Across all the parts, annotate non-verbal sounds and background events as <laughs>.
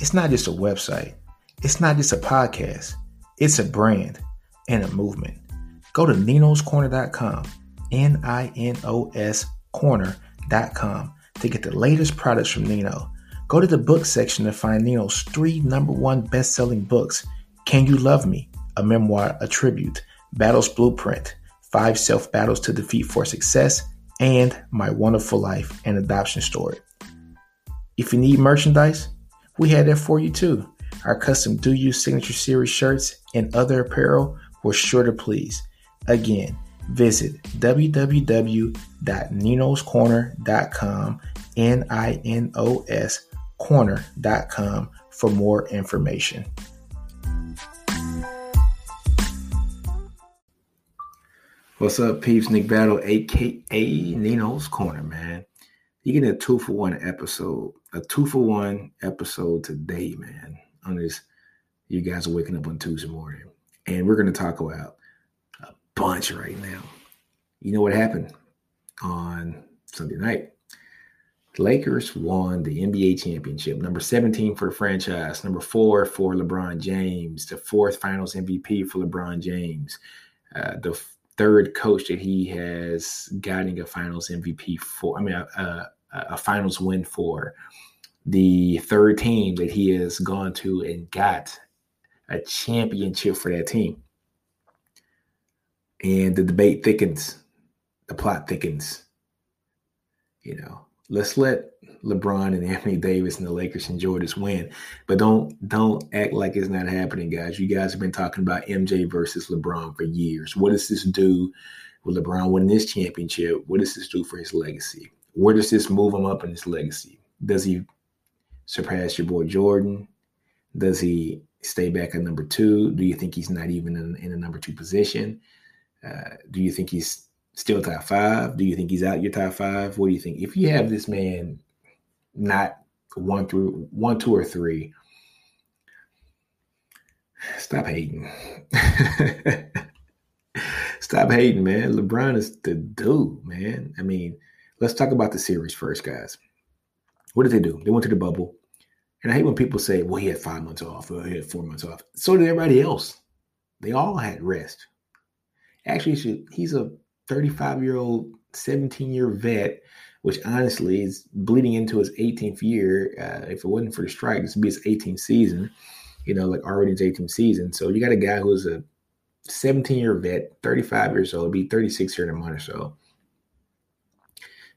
It's not just a website. It's not just a podcast. It's a brand and a movement. Go to ninoscorner.com, N I N O S corner.com to get the latest products from Nino. Go to the book section to find Nino's three number one best selling books Can You Love Me? A memoir, a tribute, Battles Blueprint, Five Self Battles to Defeat for Success, and My Wonderful Life and Adoption Story. If you need merchandise, we had that for you too. Our custom Do You Signature Series shirts and other apparel were sure to please. Again, visit www.ninoscorner.com, N I N O S corner.com for more information. What's up, peeps? Nick Battle, aka Nino's Corner, man. You get a two for one episode, a two for one episode today, man. On this, you guys are waking up on Tuesday morning, and we're going to talk about a bunch right now. You know what happened on Sunday night? Lakers won the NBA championship, number 17 for the franchise, number four for LeBron James, the fourth finals MVP for LeBron James, uh, the third coach that he has gotten a finals MVP for, I mean, a, a, a finals win for, the third team that he has gone to and got a championship for that team. And the debate thickens, the plot thickens. You know, let's let LeBron and Anthony Davis and the Lakers enjoy this win, but don't don't act like it's not happening, guys. You guys have been talking about MJ versus LeBron for years. What does this do with LeBron winning this championship? What does this do for his legacy? Where does this move him up in his legacy? Does he surpass your boy Jordan? Does he stay back at number two? Do you think he's not even in, in a number two position? Uh, do you think he's still top five? Do you think he's out your top five? What do you think? If you have this man not one through one, two, or three, stop hating. <laughs> stop hating, man. LeBron is the dude, man. I mean, let's talk about the series first, guys. What did they do? They went to the bubble. And I hate when people say, well, he had five months off, or he had four months off. So did everybody else. They all had rest. Actually, he's a 35 year old, 17 year vet, which honestly is bleeding into his 18th year. Uh, if it wasn't for the strike, this would be his 18th season, you know, like already his 18th season. So you got a guy who's a 17 year vet, 35 years old, be 36 here in a month or so.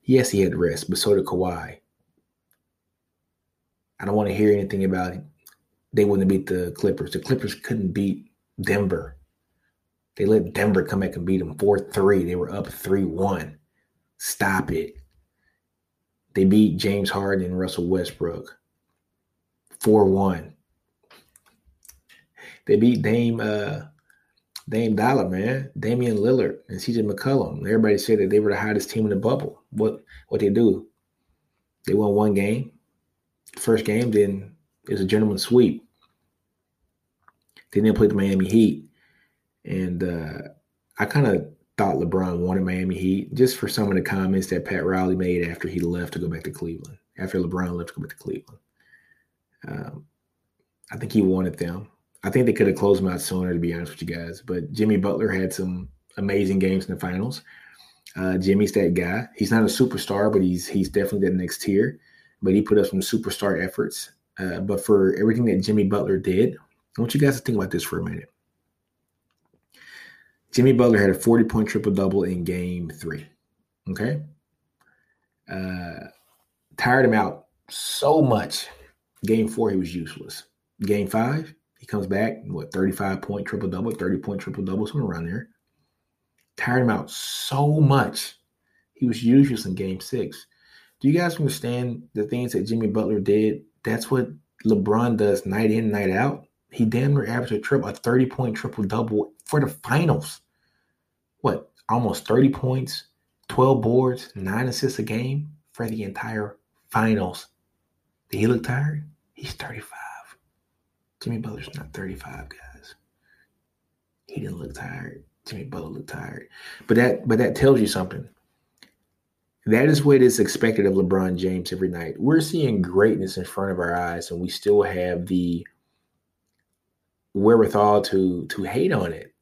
Yes, he had rest, but so did Kawhi. I don't want to hear anything about it. they wouldn't beat the Clippers. The Clippers couldn't beat Denver. They let Denver come back and beat them 4 3. They were up 3 1. Stop it. They beat James Harden and Russell Westbrook 4 1. They beat Dame uh, Dame Dollar, man, Damian Lillard and CJ McCollum. Everybody said that they were the hottest team in the bubble. What what they do? They won one game. First game, then it was a gentleman's sweep. Then they didn't play the Miami Heat. And uh, I kind of thought LeBron wanted Miami Heat just for some of the comments that Pat Riley made after he left to go back to Cleveland, after LeBron left to go back to Cleveland. Um, I think he wanted them. I think they could have closed them out sooner, to be honest with you guys. But Jimmy Butler had some amazing games in the finals. Uh, Jimmy's that guy. He's not a superstar, but he's he's definitely that next tier. But he put up some superstar efforts. Uh, but for everything that Jimmy Butler did, I want you guys to think about this for a minute. Jimmy Butler had a 40 point triple double in game three. Okay. Uh, tired him out so much. Game four, he was useless. Game five, he comes back, what, 35 point triple double, 30 point triple double, somewhere around there. Tired him out so much. He was useless in game six. Do you guys understand the things that Jimmy Butler did? That's what LeBron does night in, night out, he damn near averaged a triple, a 30 point triple double for the finals. What, almost 30 points, 12 boards, nine assists a game for the entire finals. Did he look tired? He's 35. Jimmy Butler's not 35, guys. He didn't look tired. Jimmy Butler looked tired. But that but that tells you something. That is what is expected of LeBron James every night. We're seeing greatness in front of our eyes, and we still have the wherewithal to to hate on it,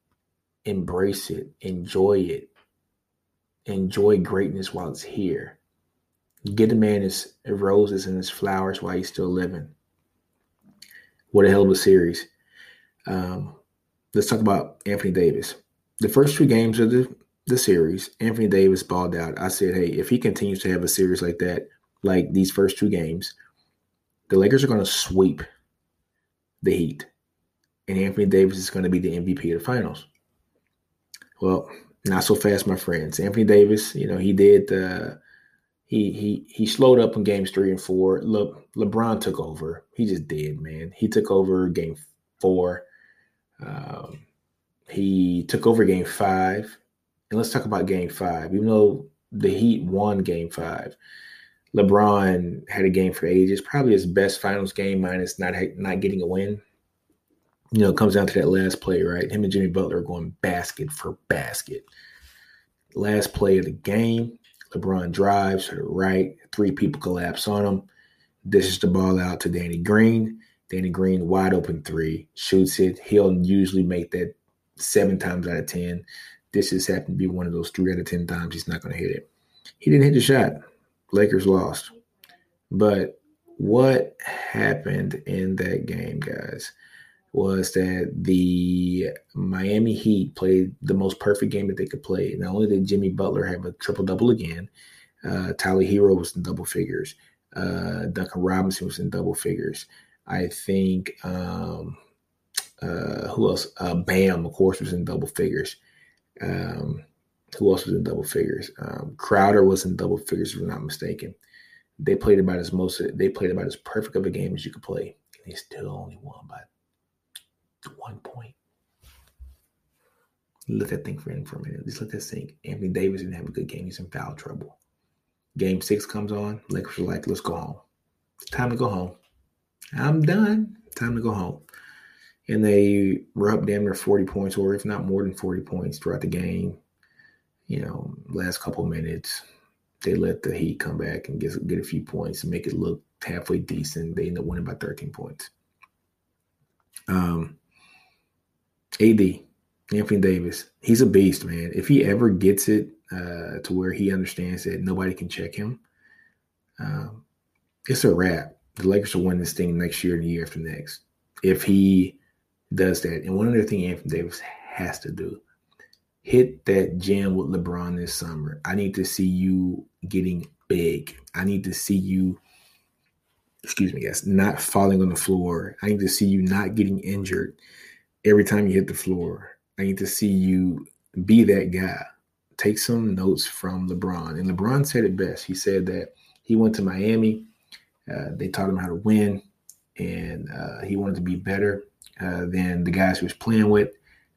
embrace it, enjoy it, enjoy greatness while it's here. Get the man his roses and his flowers while he's still living. What a hell of a series. Um, let's talk about Anthony Davis. The first two games of the the series, Anthony Davis balled out. I said, hey, if he continues to have a series like that, like these first two games, the Lakers are going to sweep the Heat. And Anthony Davis is going to be the MVP of the finals. Well, not so fast, my friends. Anthony Davis, you know, he did uh he he he slowed up in games three and four. Le, LeBron took over. He just did, man. He took over game four. Um, he took over game five. And let's talk about game five. Even though the Heat won game five, LeBron had a game for ages, probably his best finals game, minus not not getting a win. You know, it comes down to that last play, right? Him and Jimmy Butler are going basket for basket. Last play of the game, LeBron drives to the right, three people collapse on him, dishes the ball out to Danny Green. Danny Green, wide open three, shoots it. He'll usually make that seven times out of 10. This just happened to be one of those three out of 10 times he's not going to hit it. He didn't hit the shot. Lakers lost. But what happened in that game, guys, was that the Miami Heat played the most perfect game that they could play. Not only did Jimmy Butler have a triple double again, uh, Tyler Herro was in double figures. Uh, Duncan Robinson was in double figures. I think um, uh, who else? Uh, Bam, of course, was in double figures. Um, who else was in double figures? Um, Crowder was in double figures, if I'm not mistaken. They played about as most. They played about as perfect of a game as you could play, and they still only won by one point. Let that think for in for a minute. Just let that sink. Anthony Davis didn't have a good game. He's in foul trouble. Game six comes on. Lakers are like, let's go home. It's time to go home. I'm done. Time to go home and they were up damn near 40 points, or if not more than 40 points throughout the game. You know, last couple minutes, they let the Heat come back and get, get a few points and make it look halfway decent. They end up winning by 13 points. Um, AD, Anthony Davis, he's a beast, man. If he ever gets it uh, to where he understands that nobody can check him, um, it's a wrap. The Lakers will win this thing next year and the year after next. If he does that. And one other thing Anthony Davis has to do hit that gym with LeBron this summer. I need to see you getting big. I need to see you, excuse me, guys, not falling on the floor. I need to see you not getting injured every time you hit the floor. I need to see you be that guy. Take some notes from LeBron. And LeBron said it best. He said that he went to Miami. Uh, they taught him how to win, and uh, he wanted to be better uh, than the guys he was playing with.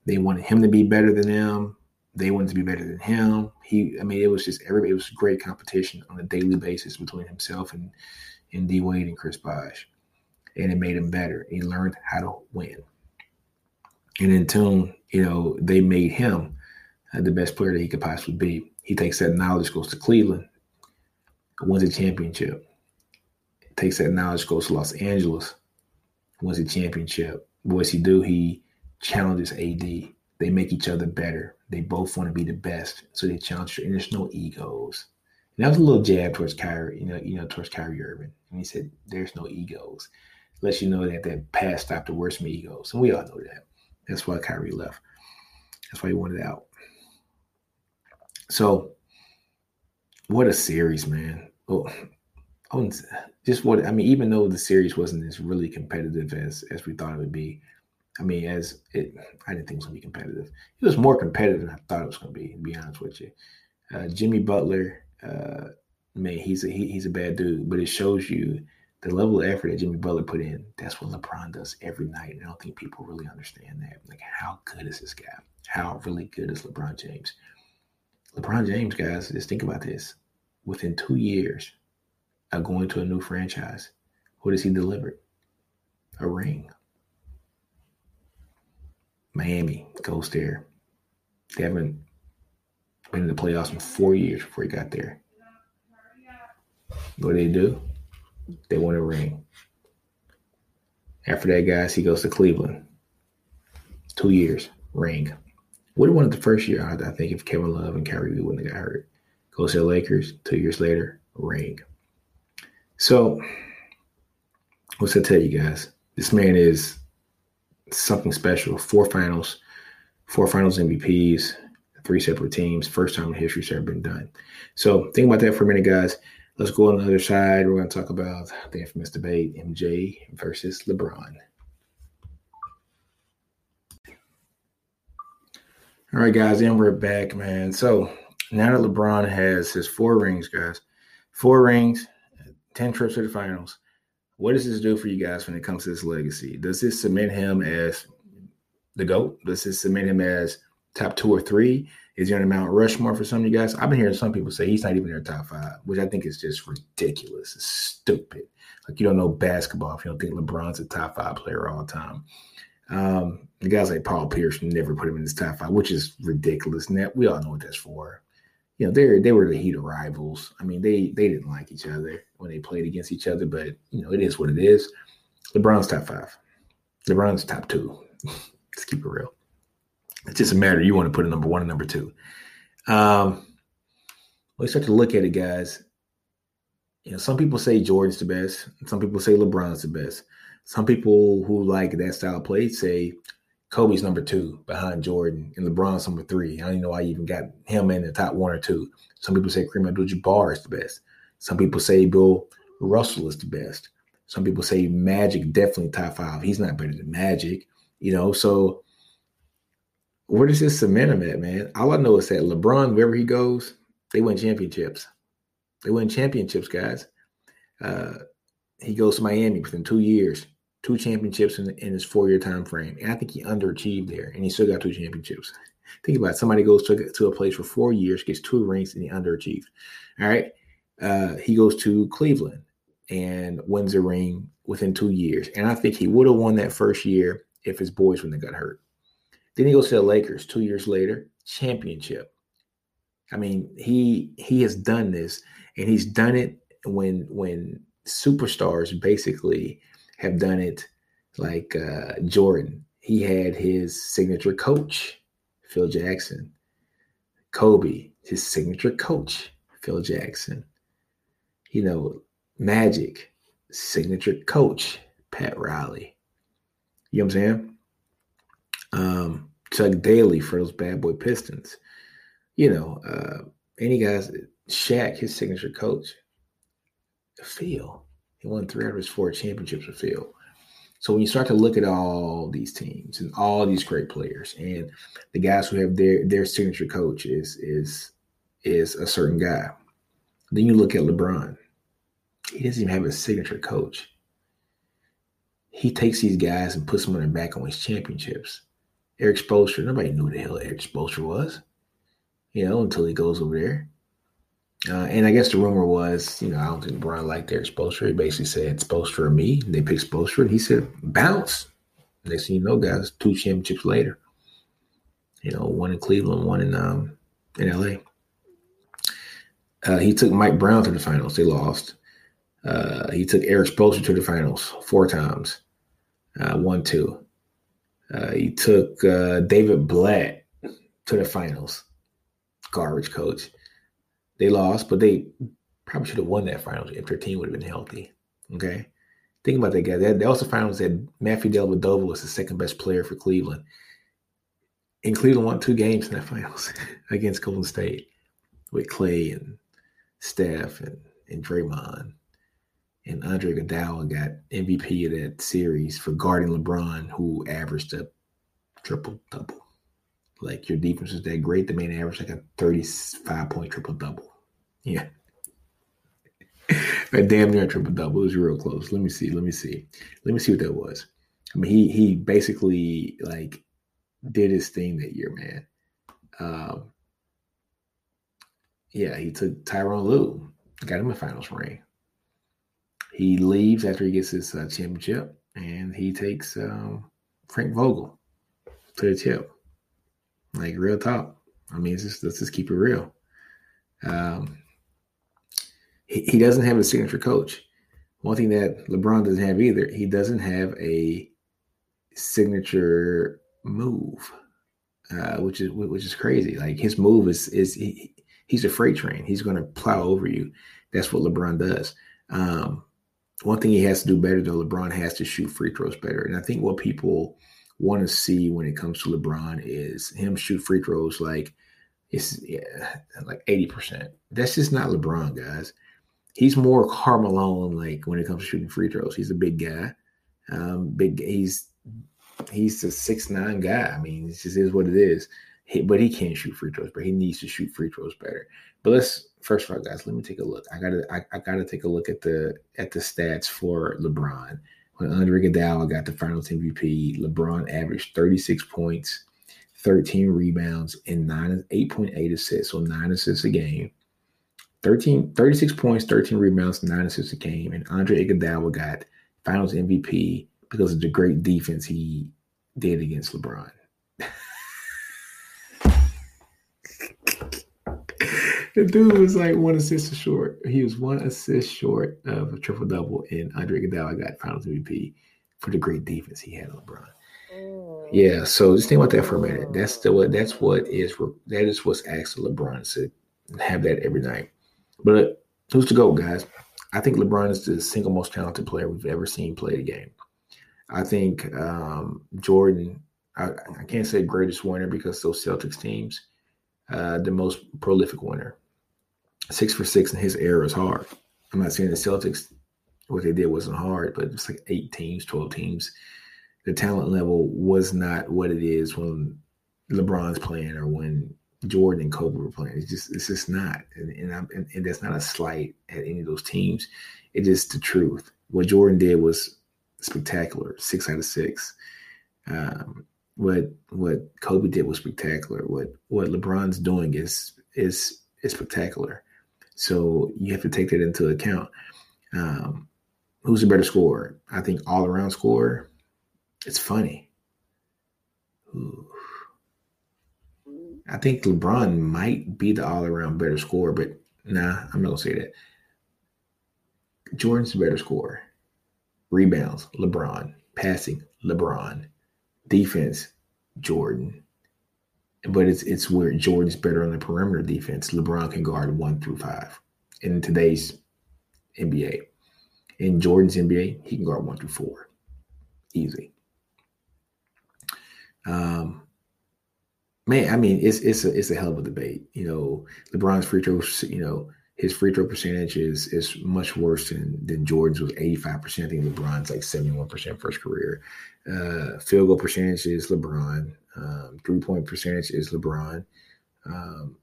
They wanted him to be better than them. They wanted to be better than him. He, I mean, it was just every. It was great competition on a daily basis between himself and and D Wade and Chris Bosh, and it made him better. He learned how to win. And in tune, you know, they made him uh, the best player that he could possibly be. He takes that knowledge, goes to Cleveland, wins a championship. Takes that knowledge, goes to Los Angeles, wins a championship what does he do? He challenges AD. They make each other better. They both want to be the best, so they challenge. And there's no egos. And that was a little jab towards Kyrie, you know, you know, towards Kyrie Irving. And he said, "There's no egos." Lets you know that that past stopped the worst me egos, and we all know that. That's why Kyrie left. That's why he wanted out. So, what a series, man! Oh, just what I mean, even though the series wasn't as really competitive as as we thought it would be. I mean, as it, I didn't think it was gonna be competitive. It was more competitive than I thought it was gonna be. To be honest with you, uh, Jimmy Butler, uh, man, he's a he, he's a bad dude, but it shows you the level of effort that Jimmy Butler put in, that's what LeBron does every night. And I don't think people really understand that. Like, how good is this guy? How really good is LeBron James? LeBron James, guys, just think about this. Within two years going to a new franchise, what has he delivered? A ring. Miami goes there. They haven't been in the playoffs in four years before he got there. What do they do? They win a ring. After that, guys, he goes to Cleveland. Two years, ring. Would have won the first year, I think, if Kevin Love and Kyrie wouldn't have got hurt. Goes to the Lakers. Two years later, ring. So, what's I tell you guys? This man is something special. Four finals, four finals MVPs, three separate teams. First time in history it's ever been done. So think about that for a minute, guys. Let's go on the other side. We're going to talk about the infamous debate MJ versus LeBron. All right, guys, and we're back, man. So now that LeBron has his four rings, guys, four rings, 10 trips to the finals, what does this do for you guys when it comes to this legacy? Does this cement him as the GOAT? Does this cement him as top two or three? Is he on the Mount Rushmore for some of you guys? I've been hearing some people say he's not even in their top five, which I think is just ridiculous. It's stupid. Like you don't know basketball if you don't think LeBron's a top five player all the time. Um, the guys like Paul Pierce never put him in his top five, which is ridiculous. That we all know what that's for. You know, they they were the heat of rivals. I mean, they they didn't like each other when they played against each other, but you know, it is what it is. LeBron's top five. LeBron's top two. <laughs> Let's keep it real. It's just a matter you want to put a number one and number two. Um, let's start to look at it, guys. You know, some people say Jordan's the best. Some people say LeBron's the best. Some people who like that style of play say Kobe's number two behind Jordan and LeBron's number three. I don't even know why you even got him in the top one or two. Some people say Kareem Abdul-Jabbar is the best. Some people say Bill Russell is the best. Some people say Magic definitely top five. He's not better than Magic, you know. So where does this cement him at, man? All I know is that LeBron, wherever he goes, they win championships. They win championships, guys. Uh, he goes to Miami within two years, two championships in, in his four year time frame. And I think he underachieved there, and he still got two championships. Think about it. Somebody goes to, to a place for four years, gets two rings, and he underachieved. All right. Uh, he goes to Cleveland and wins a ring within two years. And I think he would have won that first year if his boys wouldn't have got hurt. Then he goes to the Lakers two years later, championship. I mean, he he has done this, and he's done it when when superstars basically have done it, like uh, Jordan. He had his signature coach, Phil Jackson. Kobe, his signature coach, Phil Jackson. You know, Magic, signature coach, Pat Riley. You know what I'm saying? um, Chuck Daly for those bad boy Pistons. You know, uh, any guys, Shaq, his signature coach, Phil. He won three out of his four championships with Phil. So when you start to look at all these teams and all these great players and the guys who have their their signature coach is is is a certain guy. Then you look at LeBron. He doesn't even have a signature coach. He takes these guys and puts them on their back on his championships. Erik Spoelstra. Nobody knew who the hell Erik Spoelstra was, you know, until he goes over there. Uh, and I guess the rumor was, you know, I don't think Brian liked Erik Spoelstra. He basically said Spoelstra or me. They picked Spoelstra, and he said bounce. Next thing you know, guys, two championships later. You know, one in Cleveland, one in um in LA. Uh, he took Mike Brown to the finals. They lost. Uh, he took Erik Spoelstra to the finals four times. Uh, one, two. Uh, he took uh, David Blatt to the finals. Garbage coach. They lost, but they probably should have won that finals if their team would have been healthy. Okay. Think about that guy. They, they also found that Matthew Dellavedova was the second best player for Cleveland. And Cleveland won two games in that <laughs> finals against Golden State with Clay and Steph and, and Draymond and Andre Iguodala got MVP of that series for guarding LeBron, who averaged a triple double. Like your defense is that great, the man averaged like a 35 point triple double. Yeah. damn near triple double. It was real close. Let me see. Let me see. Let me see what that was. I mean, he he basically like did his thing that year, man. Um, yeah, he took Tyronn Lue, got him a finals ring. He leaves after he gets his uh, championship, and he takes um, Frank Vogel to the tip. Like real talk. I mean, just, let's just keep it real. Um, he, doesn't have a signature coach. One thing that LeBron doesn't have either, he doesn't have a signature move, uh, which is which is crazy. Like his move is is he, he's a freight train. He's going to plow over you. That's what LeBron does. Um, one thing he has to do better though, LeBron has to shoot free throws better. And I think what people want to see when it comes to LeBron is him shoot free throws like it's yeah, like 80%. That's just not LeBron, guys. He's more Carmelo like when it comes to shooting free throws. He's a big guy. Um, big he's he's a six nine guy. I mean, it just is what it is. He, but he can't shoot free throws, but he needs to shoot free throws better. But let's first of all, guys, let me take a look. I gotta I, I gotta take a look at the at the stats for LeBron. When Andre Iguodala got the Finals MVP, LeBron averaged 36 points, 13 rebounds, and nine 8.8 assists, so nine assists a game. 13, 36 points, 13 rebounds, nine assists a game. And Andre Iguodala got Finals MVP because of the great defense he did against LeBron. <laughs> the dude was like one assist short. He was one assist short of a triple double, and Andre Iguodala got Finals MVP for the great defense he had on LeBron. Mm. Yeah, so just think about that for a minute. That's the what that's what is that is what's asked of LeBron to have that every night. But who's to go, guys? I think LeBron is the single most talented player we've ever seen play the game. I think um, Jordan, I, I, can't say greatest winner because those Celtics teams, uh, the most prolific winner. Six for six in his era is hard. I'm not saying the Celtics, what they did wasn't hard, but it's like eight teams, 12 teams. The talent level was not what it is when LeBron's playing or when Jordan and Kobe were playing. It's just it's just not, and and, and, and that's not a slight at any of those teams. It's the truth. What Jordan did was spectacular, six out of six. Um, what what Kobe did was spectacular. What what LeBron's doing is is is spectacular. So you have to take that into account. Um, who's a better scorer? I think all around scorer. It's funny. Ooh. I think LeBron might be the all around better scorer, but nah, I'm not gonna say that. Jordan's the better scorer. Rebounds, LeBron. Passing, LeBron. Defense, Jordan. But it's it's where Jordan's better on the perimeter defense. LeBron can guard one through five in today's NBA. In Jordan's NBA, he can guard one through four. Easy. Um, man, I mean, it's it's a it's a hell of a debate. You know, LeBron's free throws, you know, his free throw percentage is is much worse than than Jordan's was 85%. I think LeBron's like 71% for his career. Uh, field goal percentage is LeBron. Um, three point percentage is LeBron. Um,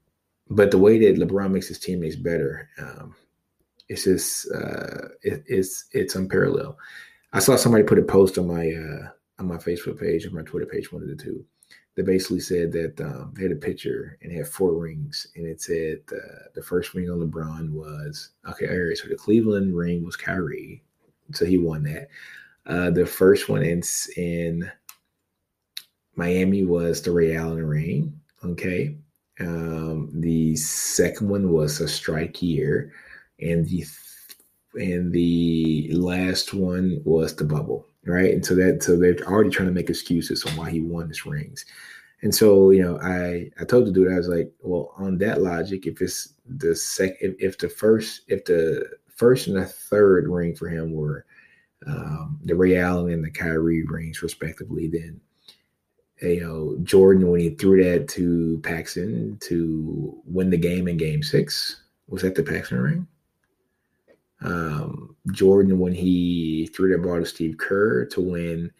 but the way that LeBron makes his teammates better, um, it's just uh, it, it's it's unparalleled. I saw somebody put a post on my uh, on my Facebook page or my Twitter page, one of the two, that basically said that um, they had a picture and had four rings, and it said uh, the first ring on LeBron was okay. All right, so the Cleveland ring was Kyrie, so he won that. Uh, the first one in in Miami was the Ray Allen ring. Okay, um, the second one was a strike year, and the and the last one was the bubble right? And so that so they're already trying to make excuses on why he won his rings. And so, you know, I I told the dude I was like, well, on that logic, if it's the second, if, if, the first, if the first and the third ring for him were um, the Ray Allen and the Kyrie rings, respectively, then you know Jordan when he threw that to Paxson to win the game in Game Six was that the Paxson ring? um, Jordan when he threw that ball to Steve Kerr to win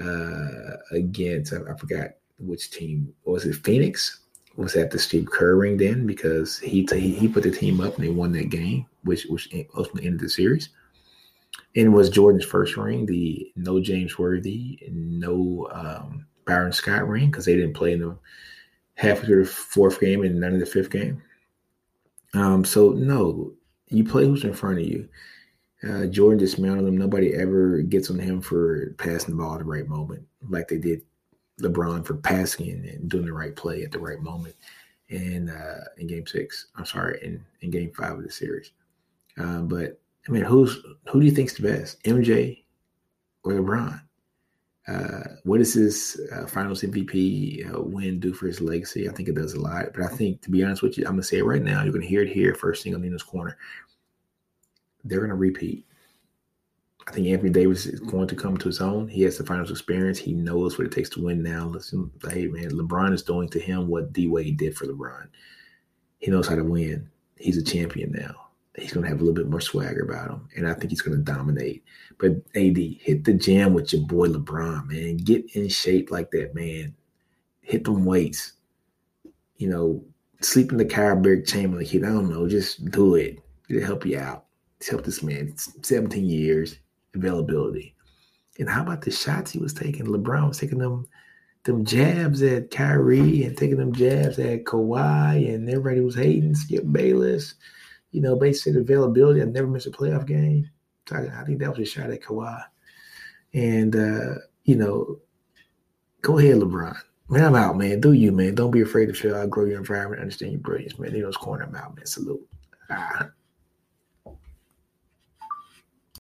uh, against I, I, forgot which team was it Phoenix was that the Steve Kerr ring then because he, t- he put the team up and they won that game which which ultimately ended the series. And it was Jordan's first ring, the no James Worthy, no um, Byron Scott ring, because they didn't play in the halfway through the fourth game and none of the fifth game. Um, so no, you play who's in front of you. Uh, Jordan dismantled him. Nobody ever gets on him for passing the ball at the right moment, like they did LeBron for passing and doing the right play at the right moment in uh, in Game Six. I'm sorry, in in Game Five of the series. Uh, but I mean, who's who do you think's the best, MJ or LeBron? Uh, what does his uh, Finals MVP uh, win do for his legacy? I think it does a lot. But I think, to be honest with you, I'm gonna say it right now. You're gonna hear it here first thing on Nino's corner they're going to repeat. I think Anthony Davis is going to come to his own. He has the finals experience. He knows what it takes to win now. Listen, hey man, LeBron is doing to him what D Wade did for LeBron. He knows how to win. He's a champion now. He's going to have a little bit more swagger about him, and I think he's going to dominate. But AD, hit the gym with your boy LeBron, man. Get in shape like that, man. Hit them weights. You know, sleep in the cryogenic chamber like I don't know. Just do it. It'll help you out helped this man 17 years availability. And how about the shots he was taking? LeBron was taking them them jabs at Kyrie and taking them jabs at Kawhi, and everybody was hating Skip Bayless. You know, basic availability. I never missed a playoff game. So I, I think that was a shot at Kawhi. And uh, you know, go ahead, LeBron. Man, I'm out, man. Do you, man. Don't be afraid to show outgrow your environment, understand your brilliance, man. Nino's corner, I'm out, man. Salute. Ah.